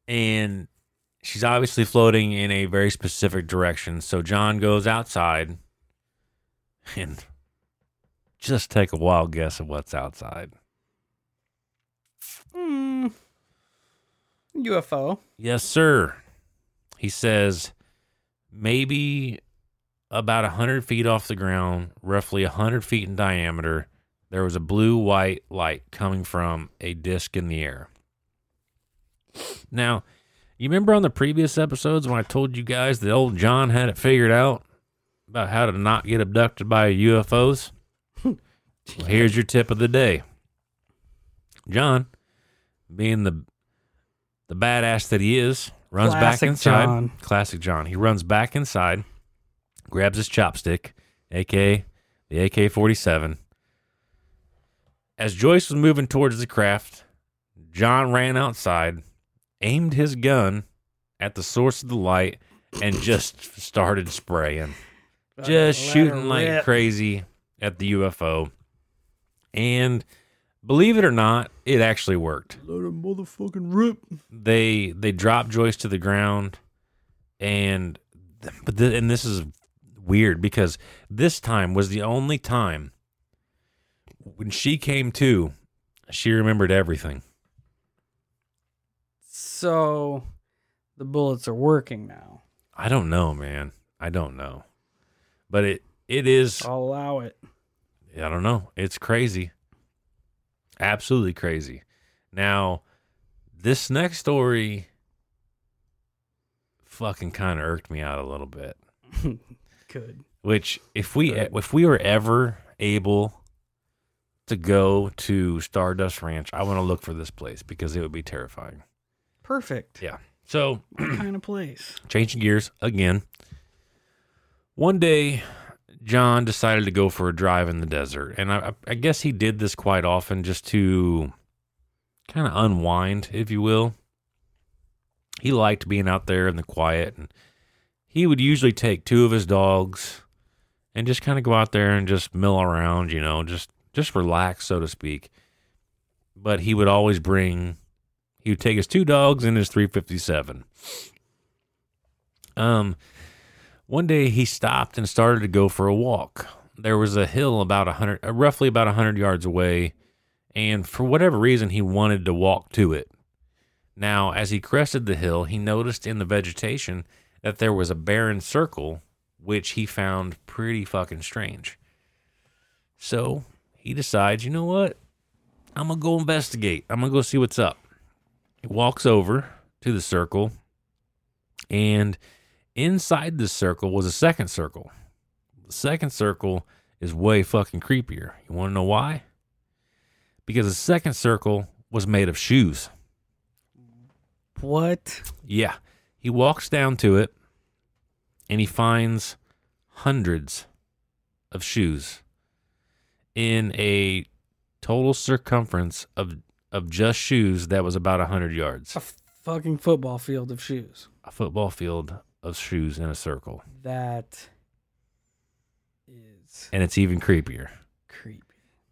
And she's obviously floating in a very specific direction. So John goes outside and just take a wild guess of what's outside. Hmm. UFO. Yes, sir. He says maybe about a 100 feet off the ground, roughly a 100 feet in diameter, there was a blue white light coming from a disc in the air. Now, you remember on the previous episodes when I told you guys that old John had it figured out about how to not get abducted by UFOs? well, here's your tip of the day. John, being the the badass that he is, runs back inside. John. Classic John. He runs back inside, grabs his chopstick, aka the AK 47. As Joyce was moving towards the craft, John ran outside, aimed his gun at the source of the light, and just started spraying. Just Let shooting like rip. crazy at the UFO. And believe it or not, it actually worked Let a motherfucking rip. they they drop Joyce to the ground, and but th- and this is weird because this time was the only time when she came to, she remembered everything. So the bullets are working now. I don't know, man. I don't know, but it it is. I'll allow it. I don't know. It's crazy. Absolutely crazy. Now, this next story fucking kind of irked me out a little bit. Good. Which if we Good. if we were ever able to go to Stardust Ranch, I want to look for this place because it would be terrifying. Perfect. Yeah. So, What kind of place? changing gears again. One day, John decided to go for a drive in the desert, and I, I guess he did this quite often just to kind of unwind, if you will. He liked being out there in the quiet, and he would usually take two of his dogs and just kind of go out there and just mill around, you know, just just relax, so to speak. But he would always bring he would take his two dogs and his 357. Um, one day he stopped and started to go for a walk. There was a hill about a hundred, uh, roughly about a hundred yards away, and for whatever reason, he wanted to walk to it. Now, as he crested the hill, he noticed in the vegetation that there was a barren circle, which he found pretty fucking strange. So he decides, you know what? I'm gonna go investigate. I'm gonna go see what's up. He walks over to the circle, and inside this circle was a second circle. The second circle is way fucking creepier. You want to know why? Because the second circle was made of shoes. What? Yeah. He walks down to it and he finds hundreds of shoes in a total circumference of of just shoes that was about 100 yards. A fucking football field of shoes. A football field of shoes in a circle. That is And it's even creepier. creepy.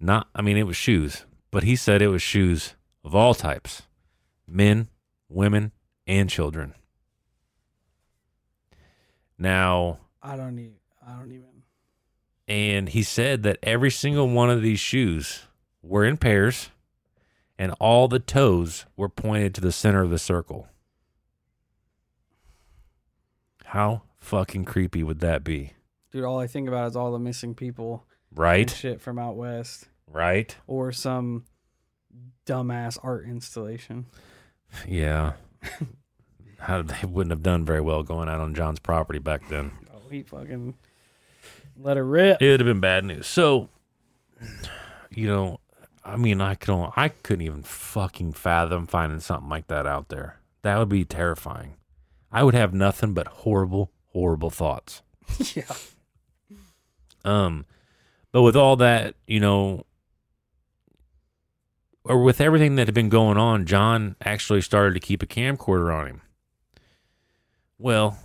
Not I mean it was shoes, but he said it was shoes of all types. Men, women, and children. Now, I don't even. I don't even. and he said that every single one of these shoes were in pairs and all the toes were pointed to the center of the circle. How fucking creepy would that be? Dude, all I think about is all the missing people Right? shit from out west, Right? or some dumbass art installation. Yeah. How they wouldn't have done very well going out on John's property back then. Oh, he fucking let it rip. It would have been bad news. So you know, I mean, I could I couldn't even fucking fathom finding something like that out there. That would be terrifying. I would have nothing but horrible, horrible thoughts. yeah. Um, but with all that, you know, or with everything that had been going on, John actually started to keep a camcorder on him. Well,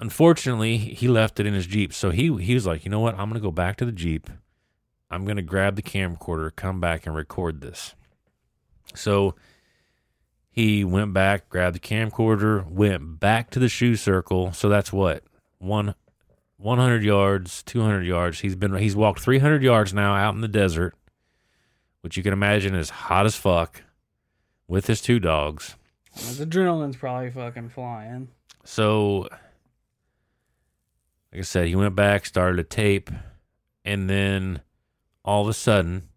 unfortunately, he left it in his Jeep. So he he was like, you know what? I'm gonna go back to the Jeep. I'm gonna grab the camcorder, come back and record this. So he went back, grabbed the camcorder, went back to the shoe circle. So that's what one 100 yards, 200 yards. He's been he's walked 300 yards now out in the desert, which you can imagine is hot as fuck with his two dogs. His adrenaline's probably fucking flying. So like I said, he went back, started a tape, and then all of a sudden,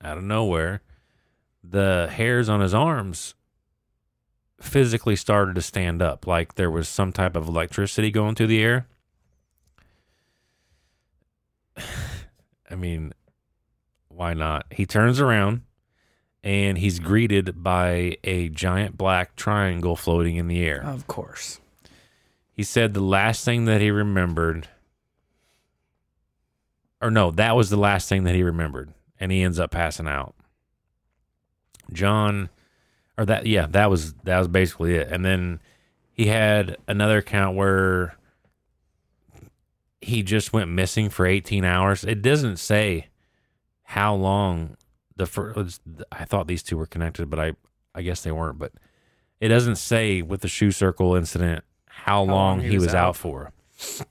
out of nowhere, the hairs on his arms physically started to stand up like there was some type of electricity going through the air. I mean, why not? He turns around and he's greeted by a giant black triangle floating in the air. Of course. He said the last thing that he remembered, or no, that was the last thing that he remembered, and he ends up passing out. John, or that, yeah, that was that was basically it. And then he had another account where he just went missing for 18 hours. It doesn't say how long the first. I thought these two were connected, but I I guess they weren't. But it doesn't say with the shoe circle incident how, long, he, was, out, for.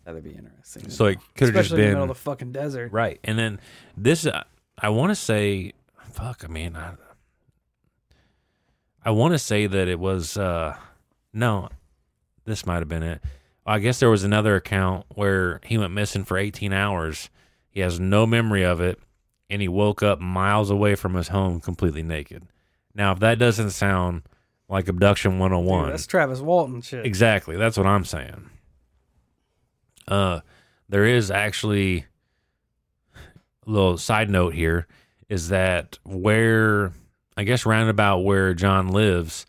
That'd be interesting. So it could have just Especially in the been middle of the fucking desert. right. And then this, uh, I want to say, fuck. I mean, I, I want to say that it was. uh No, this might have been it. I guess there was another account where he went missing for 18 hours. He has no memory of it, and he woke up miles away from his home completely naked. Now, if that doesn't sound like abduction 101, Dude, that's Travis Walton shit. Exactly. That's what I'm saying. Uh, there is actually a little side note here is that where I guess roundabout where John lives,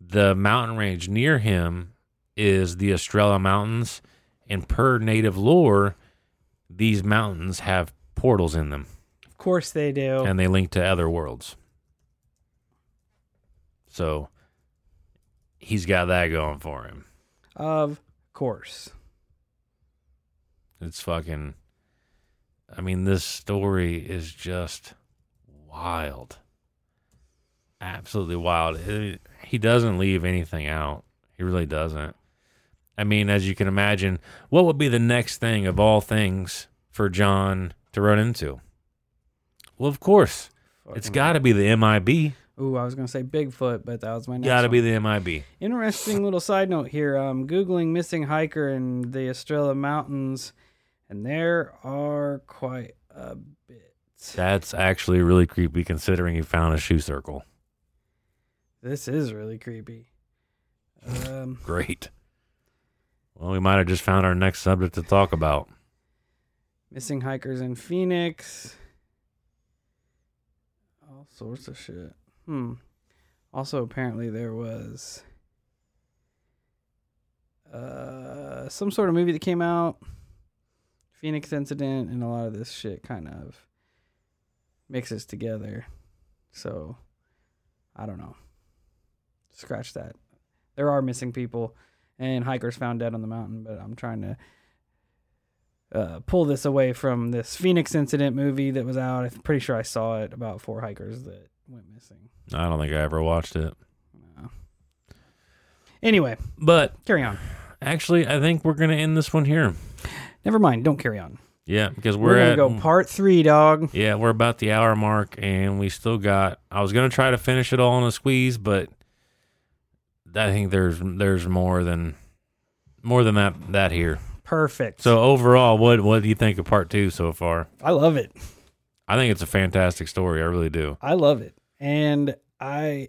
the mountain range near him is the Estrella Mountains, and per native lore, these mountains have portals in them, Of course they do. and they link to other worlds. So he's got that going for him. of course. It's fucking. I mean, this story is just wild. Absolutely wild. It- he doesn't leave anything out. He really doesn't. I mean, as you can imagine, what would be the next thing of all things for John to run into? Well, of course, it's got to be the MIB. Ooh, I was gonna say Bigfoot, but that was my next. Got to one. be the MIB. Interesting little side note here. I'm googling missing hiker in the Estrella Mountains, and there are quite a bit. That's actually really creepy considering he found a shoe circle. This is really creepy. Um, Great. Well, we might have just found our next subject to talk about. missing hikers in Phoenix. All sorts of shit. Hmm. Also, apparently there was uh some sort of movie that came out, Phoenix incident, and a lot of this shit kind of mixes together. So, I don't know. Scratch that. There are missing people and hikers found dead on the mountain, but I'm trying to uh, pull this away from this Phoenix incident movie that was out. I'm pretty sure I saw it about four hikers that went missing. I don't think I ever watched it. No. Anyway, But carry on. actually, I think we're going to end this one here. Never mind. Don't carry on. Yeah, because We're, we're, gonna at go part three, dog. Yeah, we're about the hour mark and we still got I was going to try to finish it all in a squeeze, but I think there's there's more than more than that that here. Perfect. So overall, what what do you think of part 2 so far? I love it. I think it's a fantastic story. I really do. I love it. And I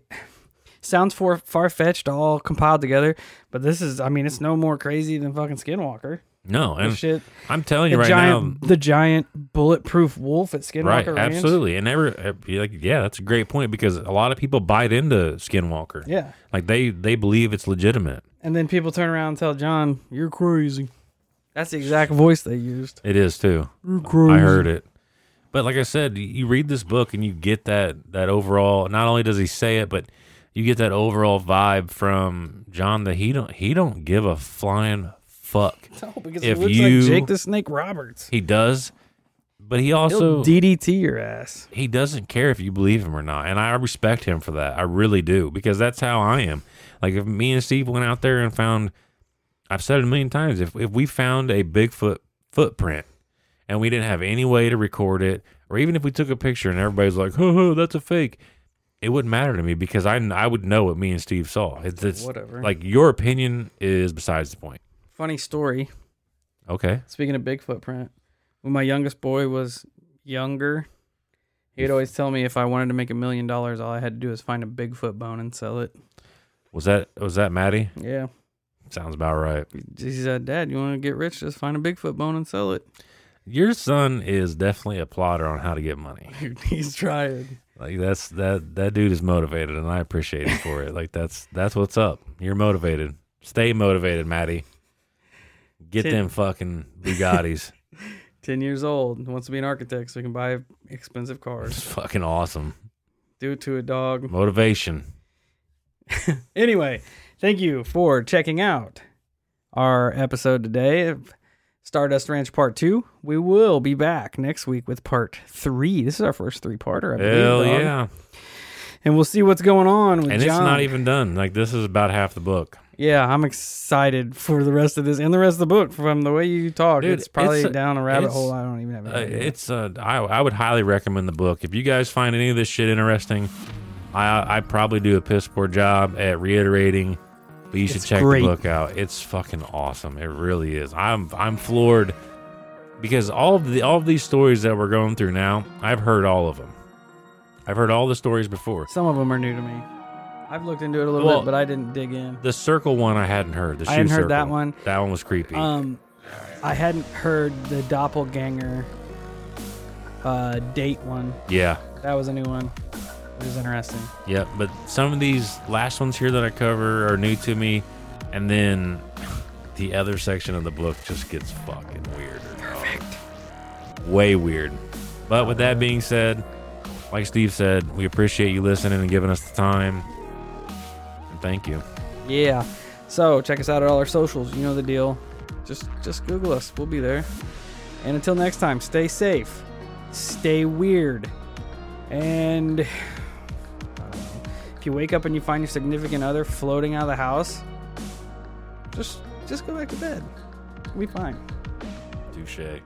sounds for far fetched all compiled together, but this is I mean, it's no more crazy than fucking Skinwalker. No, and shit. I'm telling The you right giant now, the giant bulletproof wolf at Skinwalker right, Ranch. absolutely. And never uh, like, yeah, that's a great point because a lot of people bite into Skinwalker. Yeah. Like they they believe it's legitimate. And then people turn around and tell John, "You're crazy." That's the exact voice they used. It is too. You're crazy. I heard it. But like I said, you- you read this book and you get that that overall. Not only does he say it, but you get that overall vibe from John that he don't he don't give a flying fuck. No, because If it looks you- like Jake the Snake Roberts. He does, but he He'll also DDT your ass. he doesn't care if you believe him or not, and I respect him for that. I really do because that's how I am. Like if me and Steve went out there and found, I've said it a million times, if if we found a Bigfoot footprint and we didn't have any way to record it, or even if we took a picture and everybody's like, "Oh, oh, that's a fake," it wouldn't matter to me because I I would know what me and Steve saw. It's, it's Whatever. Like your opinion is besides the point. Funny story. Okay. Speaking of big footprint, when my youngest boy was younger, he'd always tell me if I wanted to make a million dollars, all I had to do is find a Bigfoot bone and sell it. Was that was that Maddie? Yeah. Sounds about right. He said, Dad, you want to get rich? Just find a Bigfoot bone and sell it. Your son is definitely a plotter on how to get money. He's trying. Like that's that that dude is motivated, and I appreciate him for it. Like that's that's what's up. You're motivated. Stay motivated, Maddie. Get Tin- them fucking Bugattis. 10 years old, wants to be an architect so he can buy expensive cars. it's fucking awesome. Do it to a dog. Motivation. Anyway, thank you for checking out our episode today of Stardust Ranch Part 2. We will be back next week with Part 3. This is our first three parter, I believe. Hell dog. yeah! And we'll see what's going on with And it's John. not even done. Like this is about half the book. Yeah, I'm excited for the rest of this and the rest of the book. From the way you talk, Dude, it's probably it's a- down a rabbit hole. I don't even have. Uh, idea. it's uh, I I would highly recommend the book. If you guys find any of this shit interesting, I I probably do a piss poor job at reiterating, but you should It's check great. the book out. It's fucking awesome. It really is. I'm I'm floored because all of the all of these stories that we're going through now, I've heard all of them. I've heard all the stories before. Some of them are new to me. I've looked into it a little Well, bit, but I didn't dig in. The circle one I hadn't heard. The I hadn't shoe heard that one. That one was creepy. Um, I hadn't heard the doppelganger uh, date one. yeah. That was a new one. It was interesting. Yeah, but some of these last ones here that I cover are new to me, and then the other section of the book just gets fucking weirder. Perfect. Way weird. But with that being said, like Steve said, we appreciate you listening and giving us the time. Thank you. Yeah. So check us out at all our socials. You know the deal. Just just Google us. We'll be there. And until next time, stay safe, stay weird, and I don't know. if you wake up and you find your significant other floating out of the house, just just go back to bed. We'll be fine. Touche.